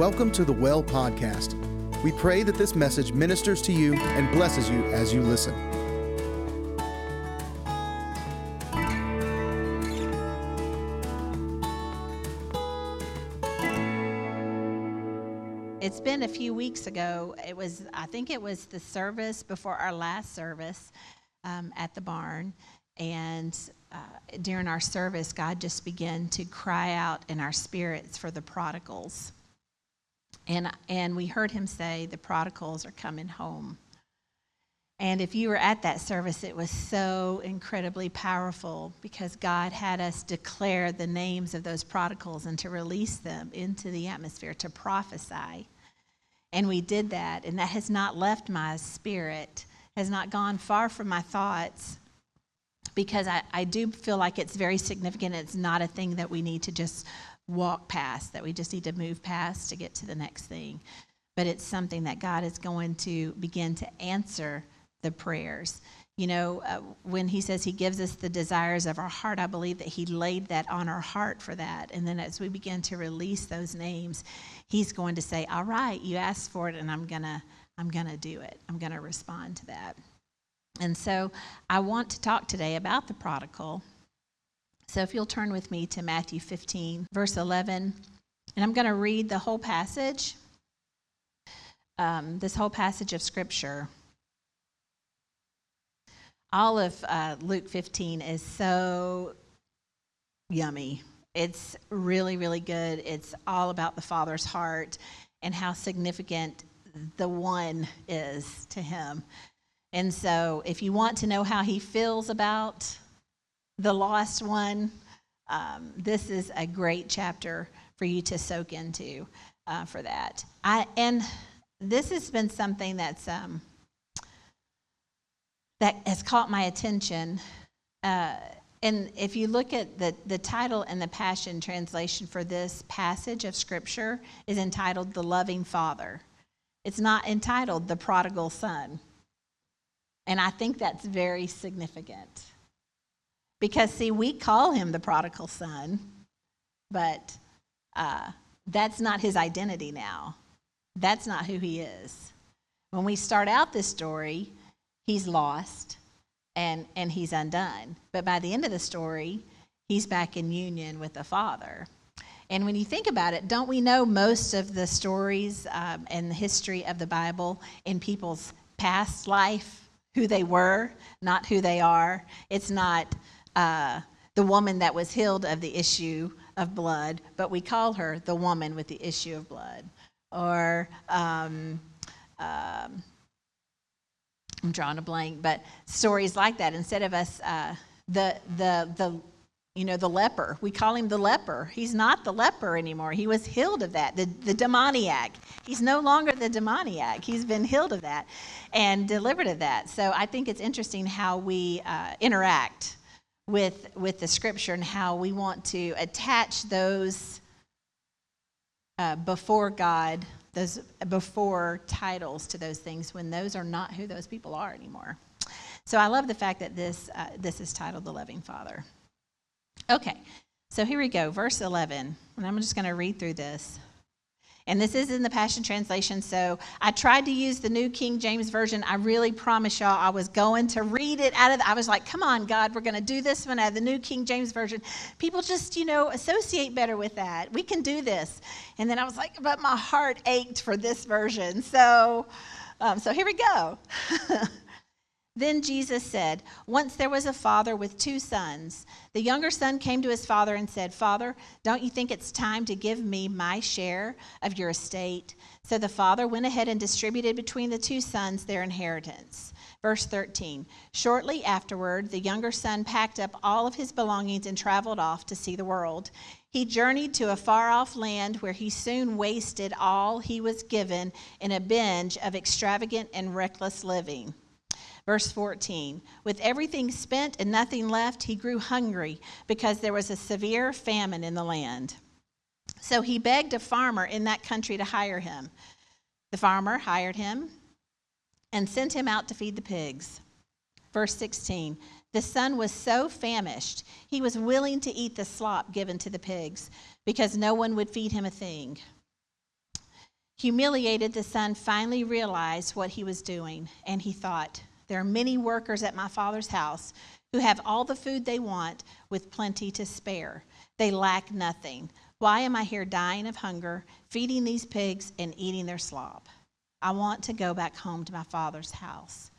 Welcome to the Well Podcast. We pray that this message ministers to you and blesses you as you listen. It's been a few weeks ago. It was, I think it was the service before our last service um, at the barn. And uh, during our service, God just began to cry out in our spirits for the prodigals. And, and we heard him say, The prodigals are coming home. And if you were at that service, it was so incredibly powerful because God had us declare the names of those prodigals and to release them into the atmosphere to prophesy. And we did that, and that has not left my spirit, has not gone far from my thoughts because I, I do feel like it's very significant. It's not a thing that we need to just walk past, that we just need to move past to get to the next thing. But it's something that God is going to begin to answer the prayers. You know, uh, when He says He gives us the desires of our heart, I believe that He laid that on our heart for that. And then as we begin to release those names, He's going to say, All right, you asked for it, and I'm going to. I'm going to do it. I'm going to respond to that. And so I want to talk today about the prodigal. So if you'll turn with me to Matthew 15, verse 11, and I'm going to read the whole passage, um, this whole passage of Scripture. All of uh, Luke 15 is so yummy. It's really, really good. It's all about the Father's heart and how significant the one is to him. And so, if you want to know how he feels about the lost one, um, this is a great chapter for you to soak into uh, for that. I and this has been something that's um, that has caught my attention. Uh, and if you look at the, the title and the Passion translation for this passage of Scripture is entitled The Loving Father. It's not entitled The Prodigal Son. And I think that's very significant. Because, see, we call him the prodigal son, but uh, that's not his identity now. That's not who he is. When we start out this story, he's lost and, and he's undone. But by the end of the story, he's back in union with the Father. And when you think about it, don't we know most of the stories um, and the history of the Bible in people's past life, who they were, not who they are? It's not uh, the woman that was healed of the issue of blood, but we call her the woman with the issue of blood. Or, um, um, I'm drawing a blank, but stories like that. Instead of us, uh, the the the you know the leper, we call him the leper. He's not the leper anymore. He was healed of that. The the demoniac. He's no longer the demoniac. He's been healed of that and delivered of that. So I think it's interesting how we uh, interact with with the scripture and how we want to attach those uh, before God those before titles to those things when those are not who those people are anymore. So I love the fact that this uh, this is titled the Loving Father. Okay, so here we go, verse 11, and I'm just going to read through this. And this is in the Passion Translation. So I tried to use the New King James Version. I really promise y'all I was going to read it out of, the, I was like, come on, God, we're going to do this one out of the New King James Version. People just, you know, associate better with that. We can do this. And then I was like, but my heart ached for this version. So, um, so here we go. Then Jesus said, Once there was a father with two sons. The younger son came to his father and said, Father, don't you think it's time to give me my share of your estate? So the father went ahead and distributed between the two sons their inheritance. Verse 13 Shortly afterward, the younger son packed up all of his belongings and traveled off to see the world. He journeyed to a far off land where he soon wasted all he was given in a binge of extravagant and reckless living. Verse 14 With everything spent and nothing left, he grew hungry because there was a severe famine in the land. So he begged a farmer in that country to hire him. The farmer hired him and sent him out to feed the pigs. Verse 16 The son was so famished, he was willing to eat the slop given to the pigs because no one would feed him a thing. Humiliated, the son finally realized what he was doing, and he thought, There are many workers at my father's house who have all the food they want with plenty to spare. They lack nothing. Why am I here dying of hunger, feeding these pigs and eating their slop? I want to go back home to my father's house.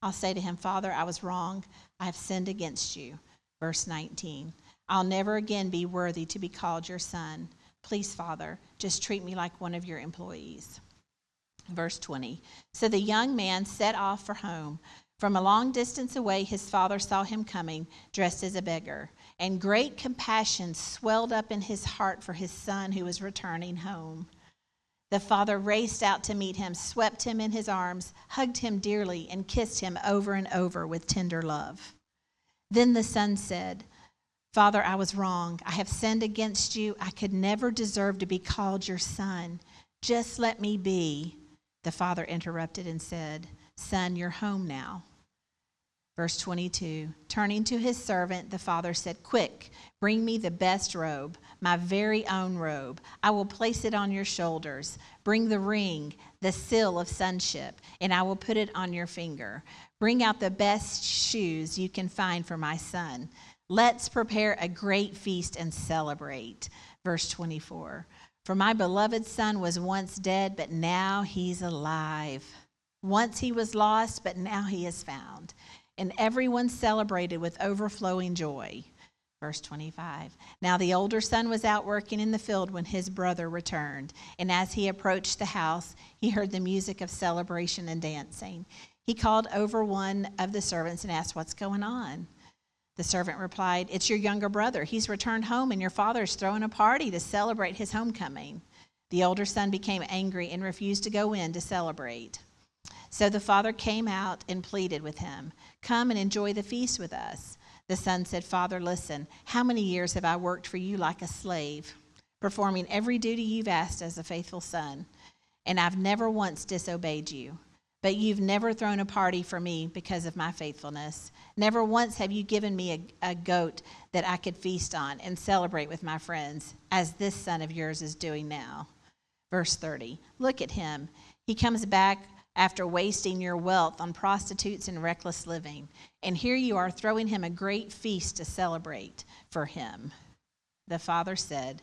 I'll say to him, Father, I was wrong. I have sinned against you. Verse 19. I'll never again be worthy to be called your son. Please, Father, just treat me like one of your employees. Verse 20. So the young man set off for home. From a long distance away, his father saw him coming, dressed as a beggar, and great compassion swelled up in his heart for his son who was returning home. The father raced out to meet him, swept him in his arms, hugged him dearly, and kissed him over and over with tender love. Then the son said, Father, I was wrong. I have sinned against you. I could never deserve to be called your son. Just let me be. The father interrupted and said, Son, you're home now. Verse 22 Turning to his servant, the father said, Quick, bring me the best robe, my very own robe. I will place it on your shoulders. Bring the ring, the seal of sonship, and I will put it on your finger. Bring out the best shoes you can find for my son. Let's prepare a great feast and celebrate. Verse 24 For my beloved son was once dead, but now he's alive. Once he was lost, but now he is found. And everyone celebrated with overflowing joy. Verse 25. Now the older son was out working in the field when his brother returned. And as he approached the house, he heard the music of celebration and dancing. He called over one of the servants and asked, What's going on? The servant replied, It's your younger brother. He's returned home, and your father's throwing a party to celebrate his homecoming. The older son became angry and refused to go in to celebrate. So the father came out and pleaded with him, Come and enjoy the feast with us. The son said, Father, listen, how many years have I worked for you like a slave, performing every duty you've asked as a faithful son, and I've never once disobeyed you. But you've never thrown a party for me because of my faithfulness. Never once have you given me a, a, goat that I could feast on and celebrate with my friends, as this son of yours is doing now. Verse 30 Look at him. He comes back after wasting your wealth on prostitutes and reckless living. And here you are throwing him a great feast to celebrate for him. The father said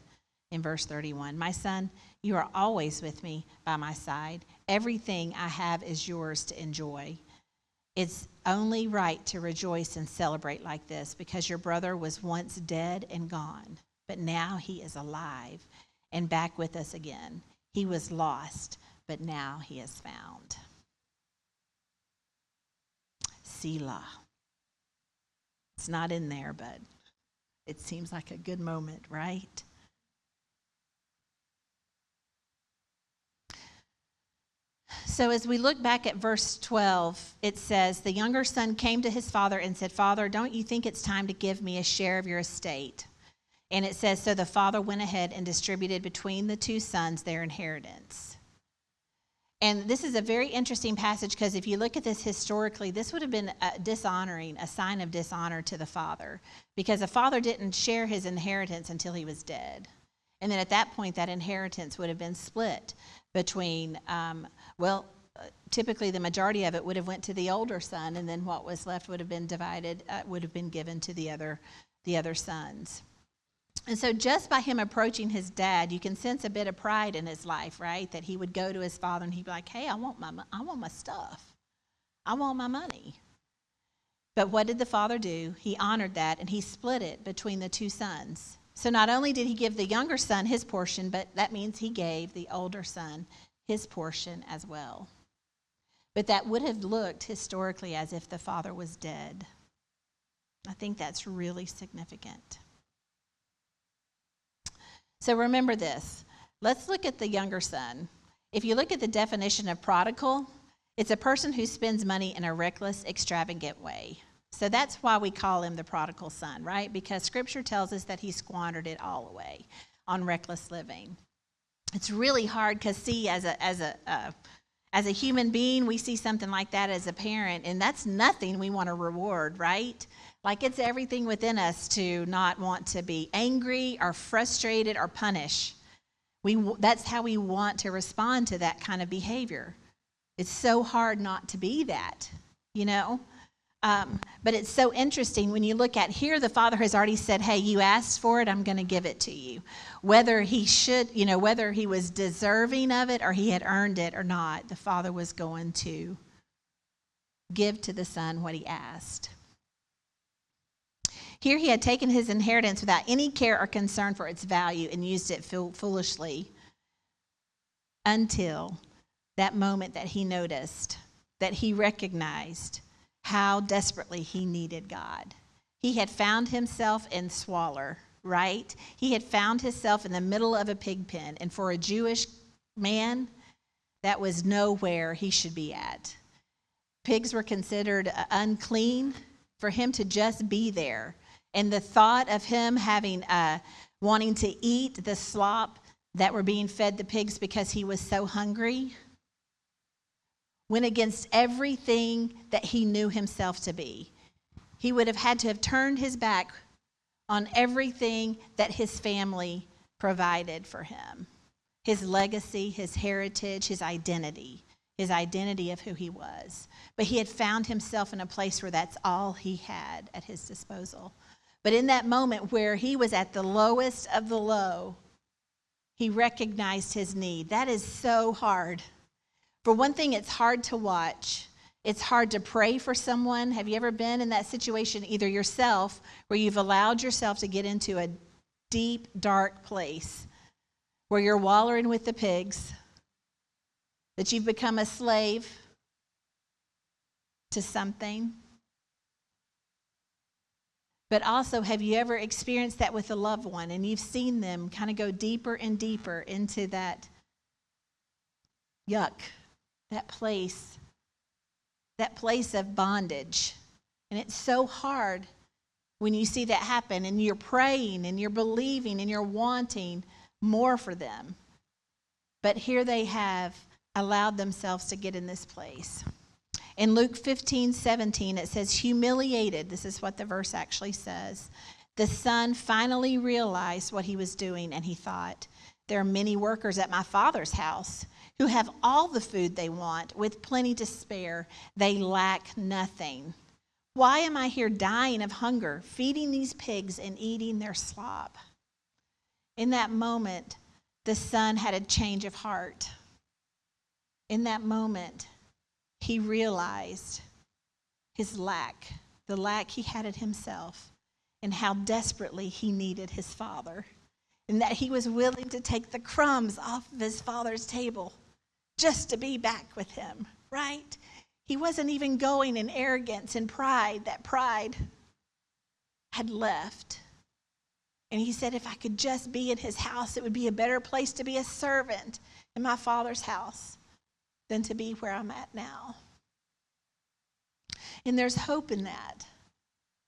in verse 31 My son, you are always with me by my side. Everything I have is yours to enjoy. It's only right to rejoice and celebrate like this because your brother was once dead and gone, but now he is alive and back with us again. He was lost, but now he is found. Selah. It's not in there, but it seems like a good moment, right? So, as we look back at verse 12, it says, The younger son came to his father and said, Father, don't you think it's time to give me a share of your estate? And it says, So the father went ahead and distributed between the two sons their inheritance. And this is a very interesting passage because if you look at this historically, this would have been a dishonoring, a sign of dishonor to the father, because the father didn't share his inheritance until he was dead. And then at that point, that inheritance would have been split between um, well, uh, typically the majority of it would have went to the older son, and then what was left would have been divided, uh, would have been given to the other, the other sons. And so, just by him approaching his dad, you can sense a bit of pride in his life, right? That he would go to his father and he'd be like, "Hey, I want my, I want my stuff, I want my money." But what did the father do? He honored that and he split it between the two sons. So not only did he give the younger son his portion, but that means he gave the older son his portion as well. But that would have looked historically as if the father was dead. I think that's really significant. So remember this. Let's look at the younger son. If you look at the definition of prodigal, it's a person who spends money in a reckless, extravagant way. So that's why we call him the prodigal son, right? Because scripture tells us that he squandered it all away on reckless living it's really hard because see as a as a uh, as a human being we see something like that as a parent and that's nothing we want to reward right like it's everything within us to not want to be angry or frustrated or punish We, that's how we want to respond to that kind of behavior. It's so hard not to be that, you know? Um, but it's so interesting when you look at here, the father has already said, Hey, you asked for it, I'm going to give it to you. Whether he should, you know, whether he was deserving of it or he had earned it or not, the father was going to give to the son what he asked. Here he had taken his inheritance without any care or concern for its value and used it foolishly until that moment that he noticed, that he recognized how desperately he needed God. He had found himself in Swaller, right? He had found himself in the middle of a pig pen, and for a Jewish man, that was nowhere he should be at. Pigs were considered uh, unclean. For him to just be there, and the thought of him having uh, wanting to eat the slop that were being fed the pigs because he was so hungry went against everything that he knew himself to be. He would have had to have turned his back on everything that his family provided for him his legacy, his heritage, his identity, his identity of who he was. But he had found himself in a place where that's all he had at his disposal. But in that moment where he was at the lowest of the low, he recognized his need. That is so hard. For one thing, it's hard to watch. It's hard to pray for someone. Have you ever been in that situation, either yourself, where you've allowed yourself to get into a deep, dark place where you're wallowing with the pigs, that you've become a slave to something? But also, have you ever experienced that with a loved one and you've seen them kind of go deeper and deeper into that yuck, that place, that place of bondage? And it's so hard when you see that happen and you're praying and you're believing and you're wanting more for them. But here they have allowed themselves to get in this place. In Luke 15, 17, it says, humiliated. This is what the verse actually says. The son finally realized what he was doing, and he thought, There are many workers at my father's house who have all the food they want with plenty to spare. They lack nothing. Why am I here dying of hunger, feeding these pigs and eating their slop? In that moment, the son had a change of heart. In that moment, he realized his lack, the lack he had in himself, and how desperately he needed his father, and that he was willing to take the crumbs off of his father's table just to be back with him, right? He wasn't even going in arrogance and pride. That pride had left. And he said, if I could just be in his house, it would be a better place to be a servant in my father's house than to be where I'm at now. And there's hope in that.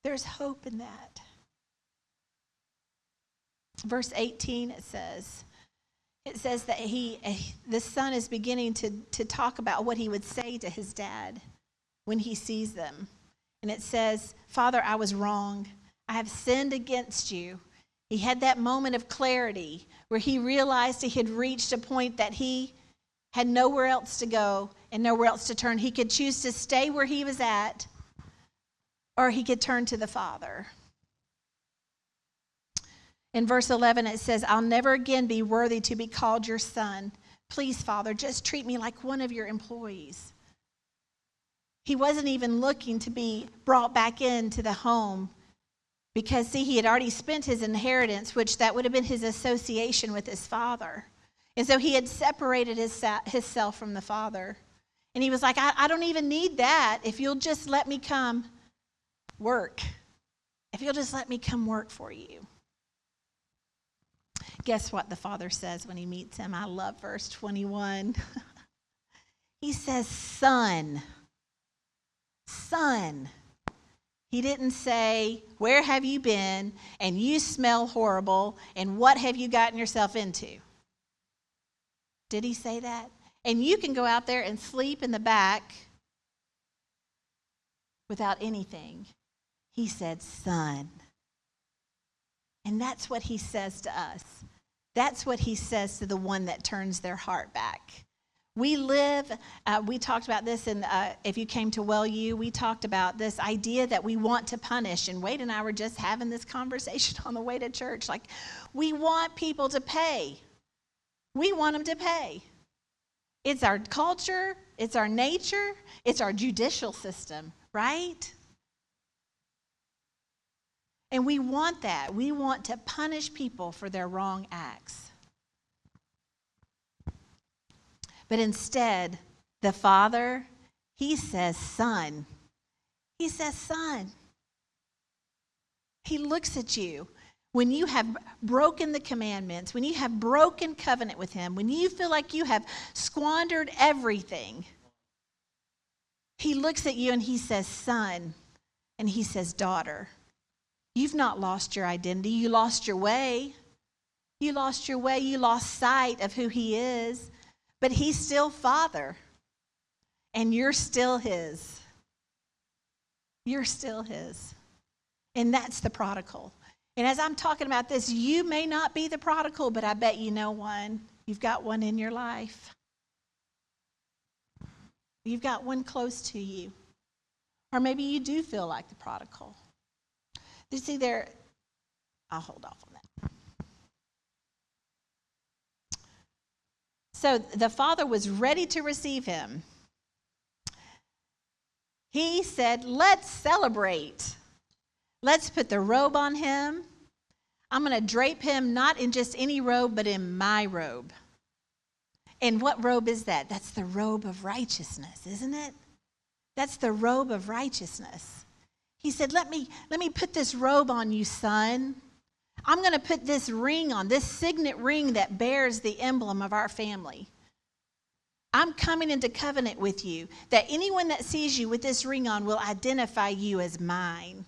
There's hope in that. Verse 18, it says, it says that he, eh, the son is beginning to, to talk about what he would say to his dad when he sees them. And it says, Father, I was wrong. I have sinned against you. He had that moment of clarity where he realized he had reached a point that he had nowhere else to go and nowhere else to turn. He could choose to stay where he was at, or he could turn to the Father. In verse 11, it says, I'll never again be worthy to be called your son. Please, Father, just treat me like one of your employees. He wasn't even looking to be brought back into the home because, see, he had already spent his inheritance, which that would have been his association with his father. And so he had separated his, himself from the Father. And he was like, I, I don't even need that if you'll just let me come work. If you'll just let me come work for you. Guess what the Father says when he meets him? I love verse 21. he says, Son. Son. He didn't say, Where have you been? And you smell horrible. And what have you gotten yourself into? Did he say that? And you can go out there and sleep in the back without anything. He said, Son. And that's what he says to us. That's what he says to the one that turns their heart back. We live, uh, we talked about this, and uh, if you came to Well You, we talked about this idea that we want to punish. And Wade and I were just having this conversation on the way to church. Like, we want people to pay. We want them to pay. It's our culture, it's our nature, it's our judicial system, right? And we want that. We want to punish people for their wrong acts. But instead, the Father, He says, Son. He says, Son. He looks at you when you have broken the commandments, when you have broken covenant with Him, when you feel like you have squandered everything, He looks at you and He says, Son, and He says, Daughter. You've not lost your identity. You lost your way. You lost your way. You lost sight of who He is. But He's still Father, and you're still His. You're still His. And that's the prodigal. And as I'm talking about this, you may not be the prodigal, but I bet you know one. You've got one in your life. You've got one close to you. Or maybe you do feel like the prodigal. You see, there, I'll hold off on that. So the father was ready to receive him. He said, Let's celebrate. Let's put the robe on him. I'm going to drape him not in just any robe, but in my robe. And what robe is that? That's the robe of righteousness, isn't it? That's the robe of righteousness. He said, Let me, let me put this robe on you, son. I'm going to put this ring on, this signet ring that bears the emblem of our family. I'm coming into covenant with you that anyone that sees you with this ring on will identify you as mine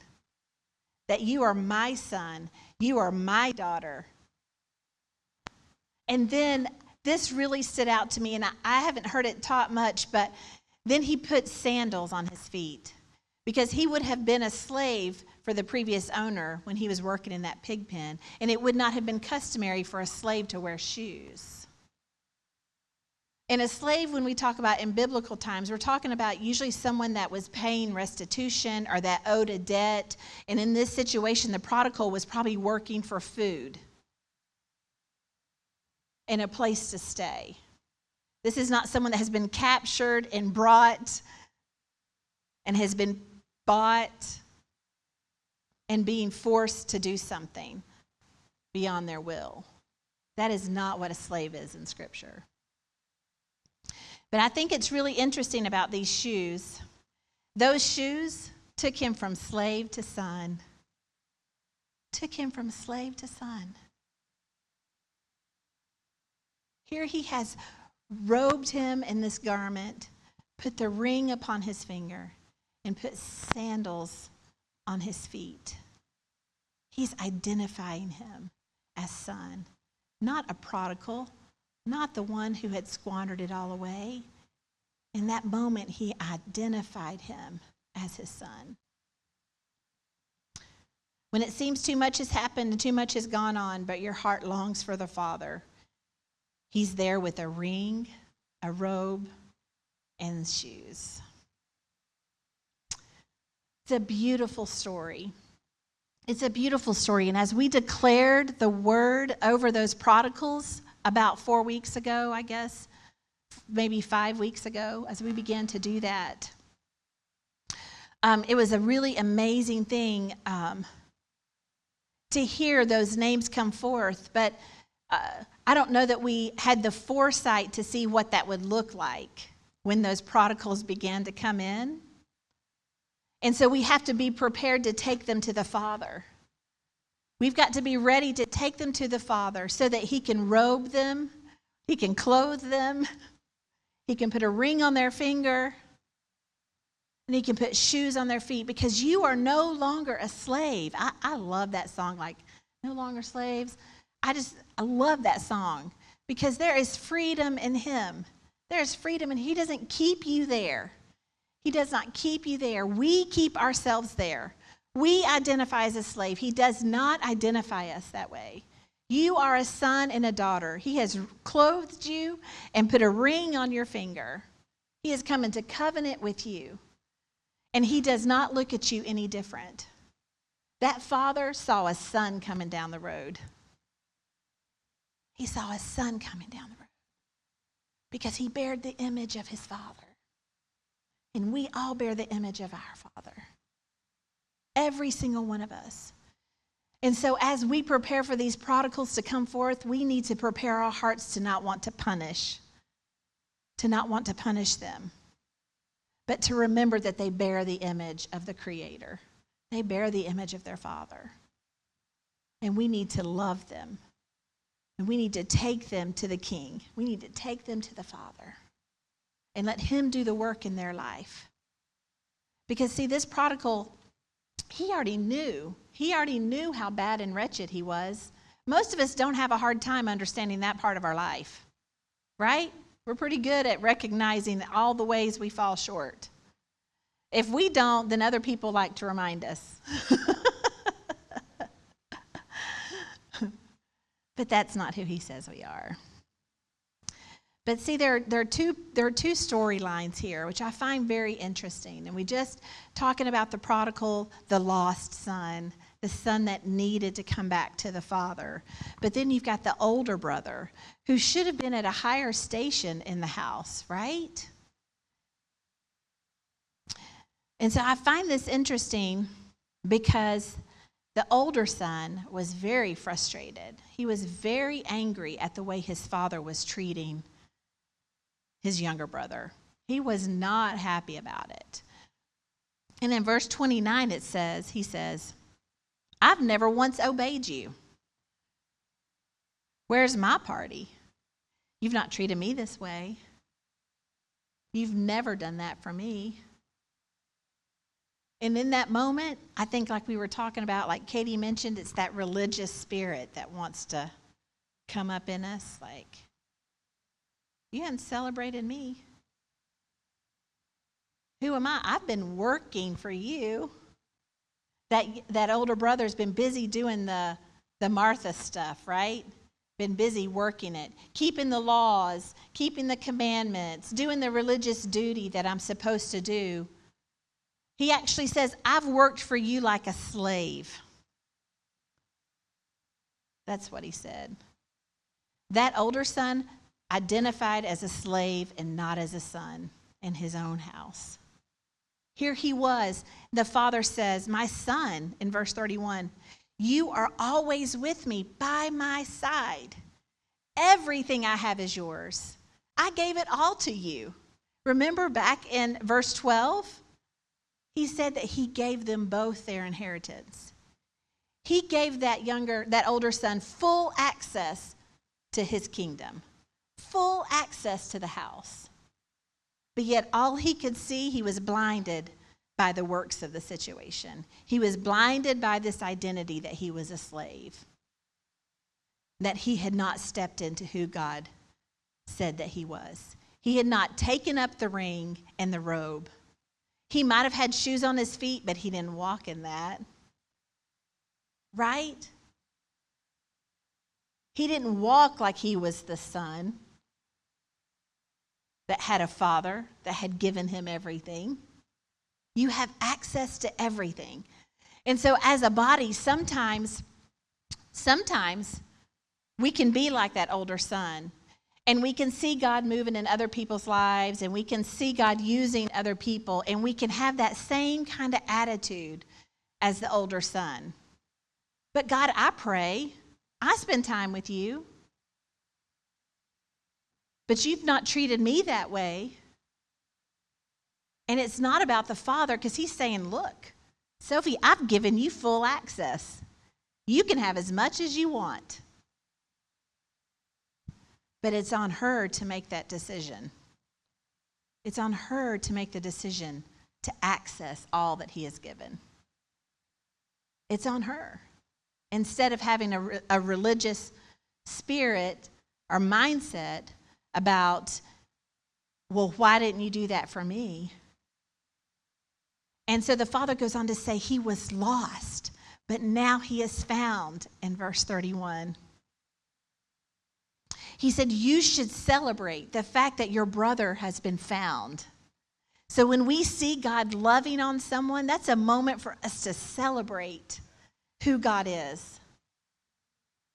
that you are my son, you are my daughter. And then this really stood out to me, and I, I haven't heard it taught much, but then he put sandals on his feet because he would have been a slave for the previous owner when he was working in that pig pen, and it would not have been customary for a slave to wear shoes. And a slave, when we talk about in biblical times, we're talking about usually someone that was paying restitution or that owed a debt. And in this situation, the prodigal was probably working for food and a place to stay. This is not someone that has been captured and brought and has been bought and being forced to do something beyond their will. That is not what a slave is in Scripture. But I think it's really interesting about these shoes. Those shoes took him from slave to son. Took him from slave to son. Here he has robed him in this garment, put the ring upon his finger, and put sandals on his feet. He's identifying him as son, not a prodigal, not the one who had squandered it all away. In that moment, he identified him as his son. When it seems too much has happened and too much has gone on, but your heart longs for the Father, he's there with a ring, a robe, and shoes. It's a beautiful story. It's a beautiful story. And as we declared the word over those prodigals, about four weeks ago, I guess, maybe five weeks ago, as we began to do that. Um, it was a really amazing thing um, to hear those names come forth, but uh, I don't know that we had the foresight to see what that would look like when those prodigals began to come in. And so we have to be prepared to take them to the Father. We've got to be ready to take them to the Father so that He can robe them, He can clothe them, He can put a ring on their finger, and He can put shoes on their feet because you are no longer a slave. I, I love that song, like, No Longer Slaves. I just, I love that song because there is freedom in Him. There is freedom, and He doesn't keep you there. He does not keep you there. We keep ourselves there. We identify as a slave. He does not identify us that way. You are a son and a daughter. He has clothed you and put a ring on your finger. He has come into covenant with you. And he does not look at you any different. That father saw a son coming down the road. He saw a son coming down the road because he bared the image of his father. And we all bear the image of our father. Every single one of us. And so, as we prepare for these prodigals to come forth, we need to prepare our hearts to not want to punish, to not want to punish them, but to remember that they bear the image of the Creator. They bear the image of their Father. And we need to love them. And we need to take them to the King. We need to take them to the Father and let Him do the work in their life. Because, see, this prodigal, he already knew he already knew how bad and wretched he was. Most of us don't have a hard time understanding that part of our life, right? We're pretty good at recognizing all the ways we fall short. If we don't, then other people like to remind us. but that's not who he says we are. But see, there, there are two, there are two storylines here, which I find very interesting. And we just talking about the prodigal, the lost son, the son that needed to come back to the father. But then you've got the older brother who should have been at a higher station in the house, right? And so I find this interesting because the older son was very frustrated. He was very angry at the way his father was treating his younger brother. He was not happy about it. And in verse 29, it says, He says, I've never once obeyed you. Where's my party? You've not treated me this way. You've never done that for me. And in that moment, I think, like we were talking about, like Katie mentioned, it's that religious spirit that wants to come up in us. Like, you haven't celebrated me. Who am I? I've been working for you that, that older brother's been busy doing the, the Martha stuff, right? Been busy working it, keeping the laws, keeping the commandments, doing the religious duty that I'm supposed to do. He actually says, I've worked for you like a slave. That's what he said. That older son identified as a slave and not as a son in his own house. Here he was. The father says, My son, in verse 31, you are always with me by my side. Everything I have is yours. I gave it all to you. Remember back in verse 12? He said that he gave them both their inheritance. He gave that younger, that older son full access to his kingdom, full access to the house. But yet, all he could see, he was blinded by the works of the situation. He was blinded by this identity that he was a slave, that he had not stepped into who God said that he was. He had not taken up the ring and the robe. He might have had shoes on his feet, but he didn't walk in that. Right? He didn't walk like he was the son that had a father that had given him everything. You have access to everything. And so as a body, sometimes, sometimes we can be like that older son. And we can see God moving in other people's lives, and we can see God using other people, and we can have that same kind of attitude as the older son. But God, I pray, I spend time with you. But you've not treated me that way. And it's not about the Father because He's saying, Look, Sophie, I've given you full access. You can have as much as you want. But it's on her to make that decision. It's on her to make the decision to access all that He has given. It's on her. Instead of having a, a religious spirit or mindset about, well, why didn't you do that for me? And so the father goes on to say he was lost, but now he is found in verse 31. He said, You should celebrate the fact that your brother has been found. So when we see God loving on someone, that's a moment for us to celebrate who God is.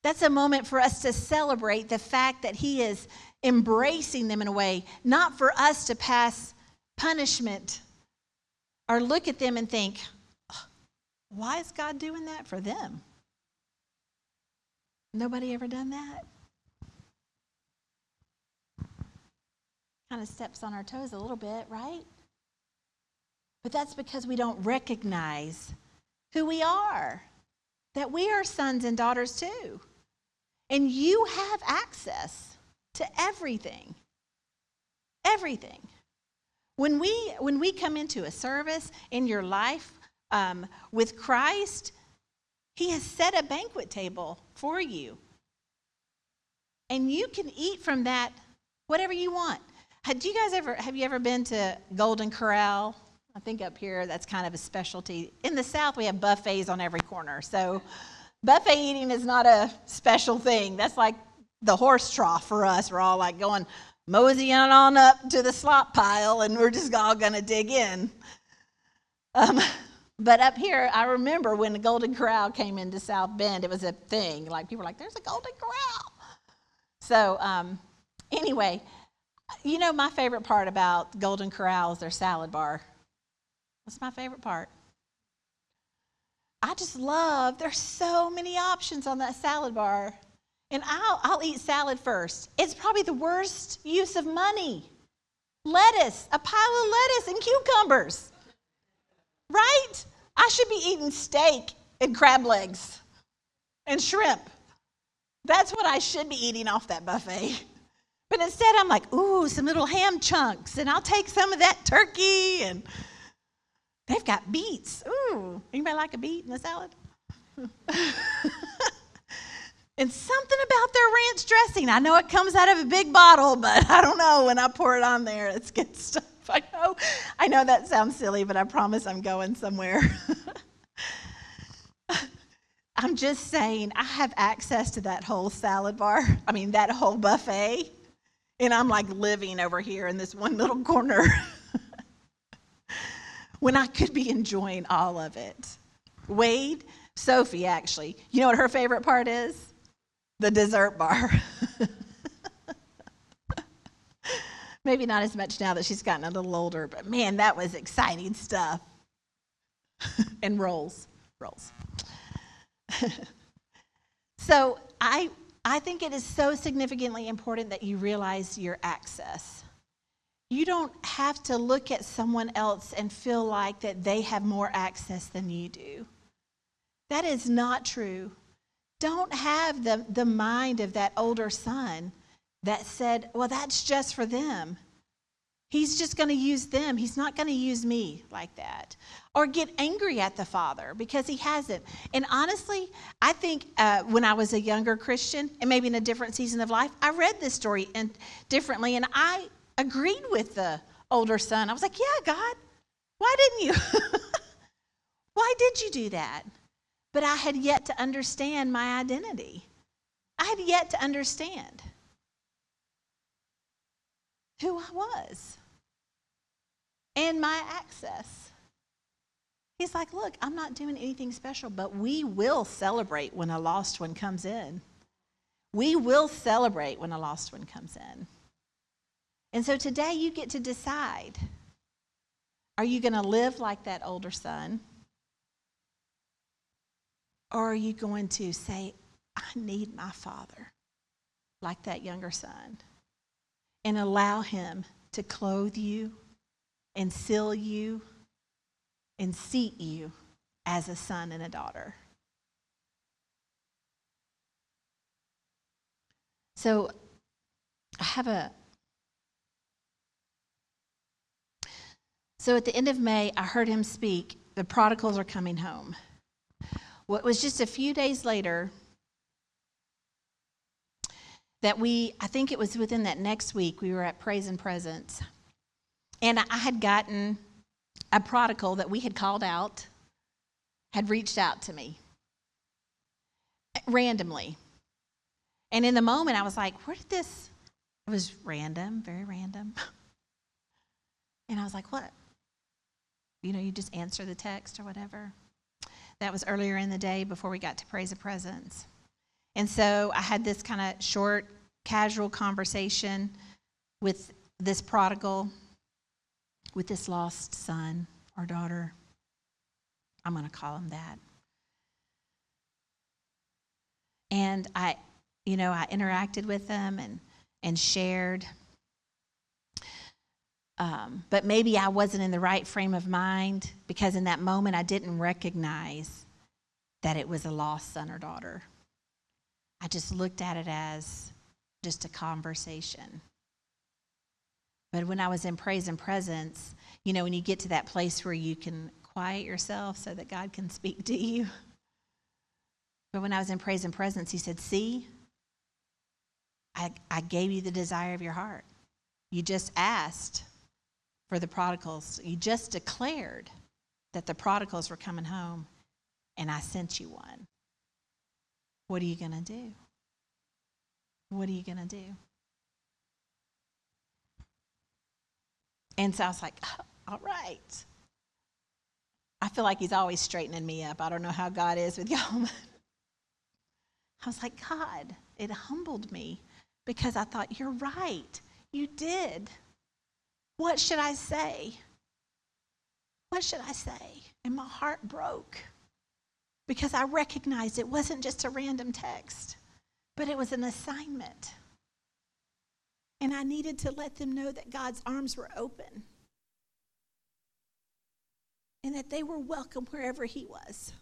That's a moment for us to celebrate the fact that He is embracing them in a way, not for us to pass punishment or look at them and think, why is God doing that for them? Nobody ever done that? Kind of steps on our toes a little bit, right? But that's because we don't recognize who we are, that we are sons and daughters too. And you have access to everything. Everything. When we, when we come into a service in your life um, with Christ, He has set a banquet table for you. And you can eat from that whatever you want. Have you guys ever have you ever been to Golden Corral? I think up here that's kind of a specialty. In the South, we have buffets on every corner. So buffet eating is not a special thing. That's like the horse trough for us. We're all like going moseying on up to the slop pile and we're just all going to dig in. Um, but up here, I remember when the Golden Corral came into South Bend, it was a thing. Like people were like, there's a Golden Corral. So, um, anyway, you know, my favorite part about Golden Corral is their salad bar. What's my favorite part? I just love, there's so many options on that salad bar. And I'll, I'll eat salad first. It's probably the worst use of money. Lettuce, a pile of lettuce and cucumbers. Right? I should be eating steak and crab legs and shrimp. That's what I should be eating off that buffet. But instead, I'm like, ooh, some little ham chunks, and I'll take some of that turkey and They've got beets. Ooh, anybody like a beet in a salad? and something about their ranch dressing. I know it comes out of a big bottle, but I don't know when I pour it on there, it's good stuff. I know, I know that sounds silly, but I promise I'm going somewhere. I'm just saying, I have access to that whole salad bar. I mean, that whole buffet. And I'm like living over here in this one little corner. when I could be enjoying all of it. Wade, Sophie, actually, you know what her favorite part is? The dessert bar. Maybe not as much now that she's gotten a little older, but man, that was exciting stuff. and rolls, rolls. so I, I think it is so significantly important that you realize your access. You don't have to look at someone else and feel like that they have more access than you do. That is not true. Don't have the, the mind of that older son that said, well, that's just for them. He's just going to use them. He's not going to use me like that. Or get angry at the father because he hasn't. And honestly, I think uh, when I was a younger Christian and maybe in a different season of life, I read this story and differently, and I agreed with the older son. I was like, Yeah, God, why didn't you? why did you do that? But I had yet to understand my identity. I had yet to understand who I was and my access. He's like, Look, I'm not doing anything special, but we will celebrate when a lost one comes in. We will celebrate when a lost one comes in. And so today you get to decide are you going to live like that older son? Or are you going to say, I need my father like that younger son? And allow him to clothe you and seal you and seat you as a son and a daughter. So I have a, So at the end of May, I heard him speak, The prodigals are coming home. What was just a few days later that we, I think it was within that next week, we were at Praise and Presence. And I had gotten a prodigal that we had called out, had reached out to me randomly. And in the moment, I was like, where did this? It was random, very random. And I was like, what? You know, you just answer the text or whatever. That was earlier in the day before we got to Praise of Presence. And so I had this kind of short, casual conversation with this prodigal, with this lost son or daughter. I'm going to call him that. And I, you know, I interacted with them and, and shared. Um, but maybe I wasn't in the right frame of mind because in that moment I didn't recognize that it was a lost son or daughter. I just looked at it as just a conversation. But when I was in praise and presence, you know, when you get to that place where you can quiet yourself so that God can speak to you. But when I was in praise and presence, He said, See, I, I gave you the desire of your heart. You just asked for the prodigals. You just declared that the prodigals were coming home, and I sent you one. What are you going to do? What are you going to do? And so I was like, oh, all right. I feel like he's always straightening me up. I don't know how God is with y'all. I was like, God, it humbled me because I thought, you're right. You did. What should I say? What should I say? And my heart broke because I recognized it wasn't just a random text, but it was an assignment. And I needed to let them know that God's arms were open and that they were welcome wherever He was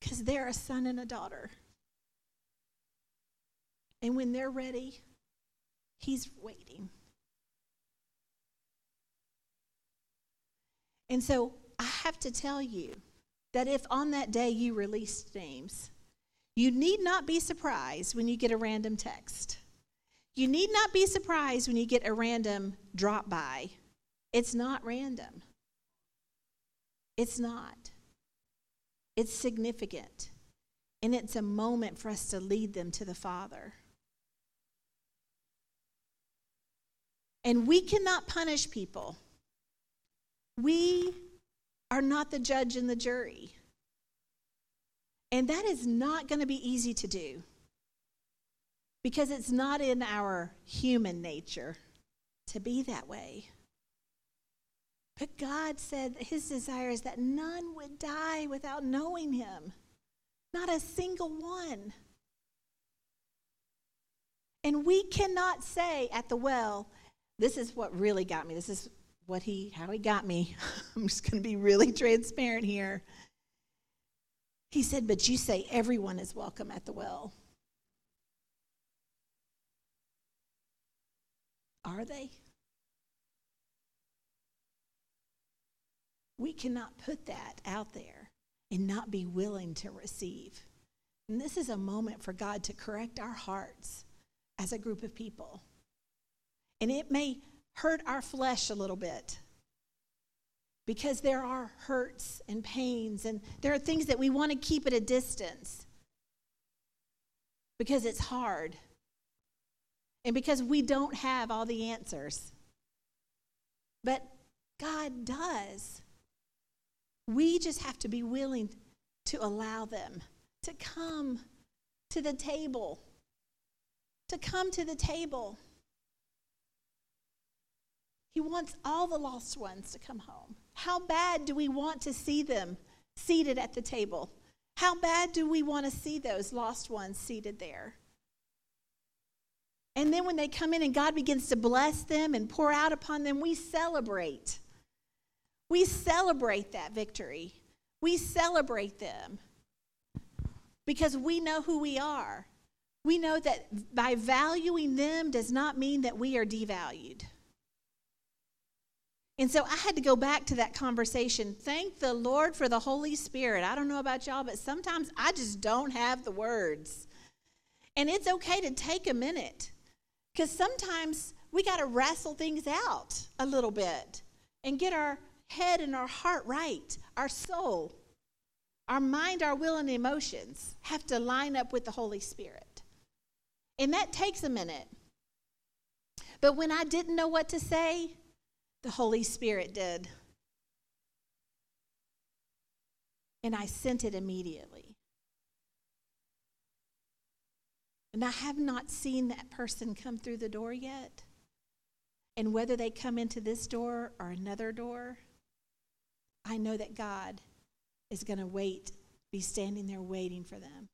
because they're a son and a daughter. And when they're ready, He's waiting. And so I have to tell you that if on that day you released names, you need not be surprised when you get a random text. You need not be surprised when you get a random drop by. It's not random. It's not. It's significant. And it's a moment for us to lead them to the Father. And we cannot punish people. We are not the judge and the jury. And that is not going to be easy to do because it's not in our human nature to be that way. But God said his desire is that none would die without knowing him, not a single one. And we cannot say at the well, this is what really got me. This is what he how he got me. I'm just going to be really transparent here. He said, "But you say everyone is welcome at the well." Are they? We cannot put that out there and not be willing to receive. And this is a moment for God to correct our hearts as a group of people. And it may hurt our flesh a little bit because there are hurts and pains, and there are things that we want to keep at a distance because it's hard and because we don't have all the answers. But God does. We just have to be willing to allow them to come to the table. To come to the table. He wants all the lost ones to come home. How bad do we want to see them seated at the table? How bad do we want to see those lost ones seated there? And then when they come in and God begins to bless them and pour out upon them, we celebrate. We celebrate that victory. We celebrate them because we know who we are. We know that by valuing them does not mean that we are devalued. And so I had to go back to that conversation. Thank the Lord for the Holy Spirit. I don't know about y'all, but sometimes I just don't have the words. And it's okay to take a minute because sometimes we got to wrestle things out a little bit and get our head and our heart right, our soul. Our mind, our will, and emotions have to line up with the Holy Spirit. And that takes a minute. But when I didn't know what to say, the Holy Spirit did. And I sent it immediately. And I have not seen that person come through the door yet. And whether they come into this door or another door, I know that God is going to wait, be standing there waiting for them,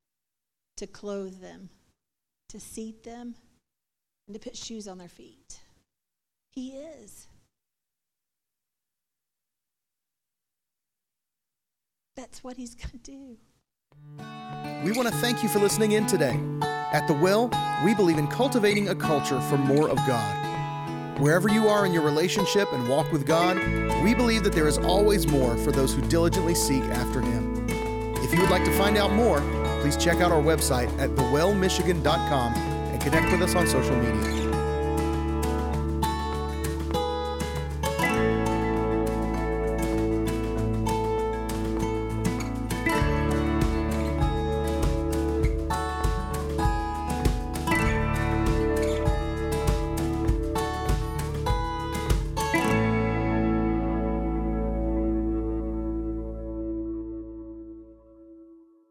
to clothe them, to seat them, and to put shoes on their feet. He is. That's what He's going to do. We want to thank you for listening in today. At The Well, we believe in cultivating a culture for more of God. Wherever you are in your relationship and walk with God, we believe that there is always more for those who diligently seek after Him. If you would like to find out more, please check out our website at thewellmichigan.com and connect with us on social media.